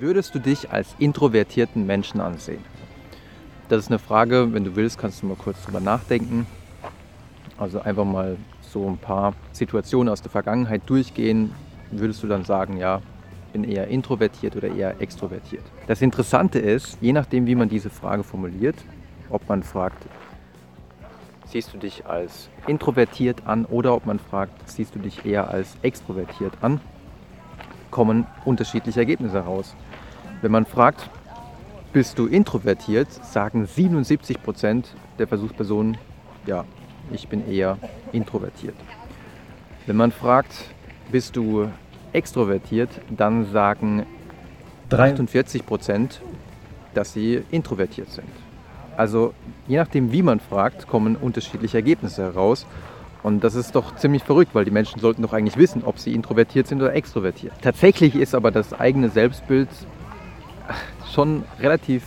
Würdest du dich als introvertierten Menschen ansehen? Das ist eine Frage, wenn du willst, kannst du mal kurz drüber nachdenken. Also einfach mal so ein paar Situationen aus der Vergangenheit durchgehen. Würdest du dann sagen, ja, bin eher introvertiert oder eher extrovertiert? Das Interessante ist, je nachdem, wie man diese Frage formuliert, ob man fragt, siehst du dich als introvertiert an oder ob man fragt, siehst du dich eher als extrovertiert an, kommen unterschiedliche Ergebnisse heraus. Wenn man fragt, bist du introvertiert, sagen 77 Prozent der Versuchspersonen, ja, ich bin eher introvertiert. Wenn man fragt, bist du extrovertiert, dann sagen 48 Prozent, dass sie introvertiert sind. Also je nachdem, wie man fragt, kommen unterschiedliche Ergebnisse heraus. Und das ist doch ziemlich verrückt, weil die Menschen sollten doch eigentlich wissen, ob sie introvertiert sind oder extrovertiert. Tatsächlich ist aber das eigene Selbstbild schon relativ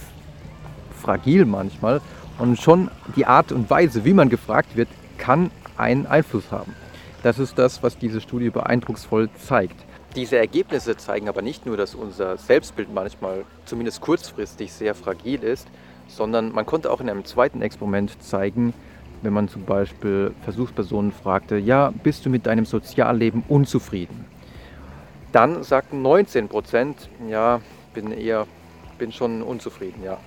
fragil manchmal und schon die Art und Weise, wie man gefragt wird, kann einen Einfluss haben. Das ist das, was diese Studie beeindrucksvoll zeigt. Diese Ergebnisse zeigen aber nicht nur, dass unser Selbstbild manchmal zumindest kurzfristig sehr fragil ist, sondern man konnte auch in einem zweiten Experiment zeigen, wenn man zum Beispiel Versuchspersonen fragte, ja, bist du mit deinem Sozialleben unzufrieden? Dann sagten 19 Prozent, ja, bin eher, bin schon unzufrieden, ja.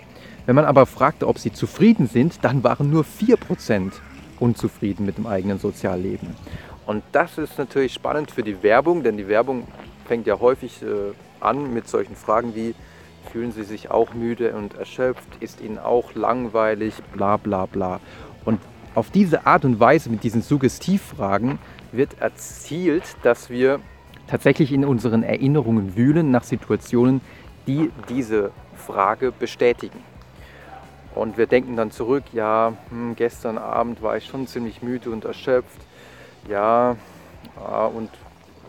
Wenn man aber fragte, ob sie zufrieden sind, dann waren nur 4 Prozent unzufrieden mit dem eigenen Sozialleben. Und das ist natürlich spannend für die Werbung, denn die Werbung fängt ja häufig äh, an mit solchen Fragen wie, Fühlen Sie sich auch müde und erschöpft? Ist Ihnen auch langweilig? Bla bla bla. Und auf diese Art und Weise mit diesen Suggestivfragen wird erzielt, dass wir tatsächlich in unseren Erinnerungen wühlen nach Situationen, die diese Frage bestätigen. Und wir denken dann zurück, ja, hm, gestern Abend war ich schon ziemlich müde und erschöpft. Ja, ja und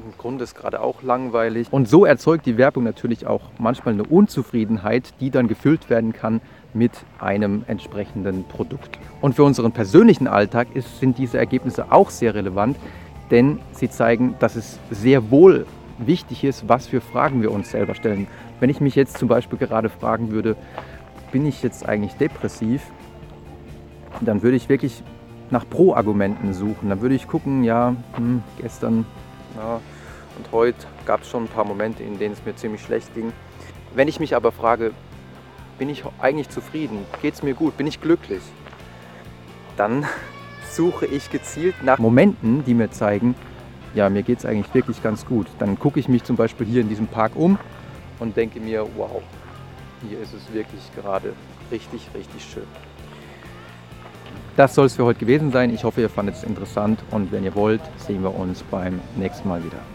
im Grunde ist gerade auch langweilig. Und so erzeugt die Werbung natürlich auch manchmal eine Unzufriedenheit, die dann gefüllt werden kann mit einem entsprechenden Produkt. Und für unseren persönlichen Alltag ist, sind diese Ergebnisse auch sehr relevant, denn sie zeigen, dass es sehr wohl wichtig ist, was für Fragen wir uns selber stellen. Wenn ich mich jetzt zum Beispiel gerade fragen würde, bin ich jetzt eigentlich depressiv, dann würde ich wirklich nach Pro-Argumenten suchen. Dann würde ich gucken, ja, hm, gestern ja, und heute gab es schon ein paar Momente, in denen es mir ziemlich schlecht ging. Wenn ich mich aber frage, bin ich eigentlich zufrieden? Geht es mir gut? Bin ich glücklich? Dann suche ich gezielt nach Momenten, die mir zeigen, ja, mir geht es eigentlich wirklich ganz gut. Dann gucke ich mich zum Beispiel hier in diesem Park um und denke mir, wow, hier ist es wirklich gerade richtig, richtig schön. Das soll es für heute gewesen sein. Ich hoffe, ihr fandet es interessant und wenn ihr wollt, sehen wir uns beim nächsten Mal wieder.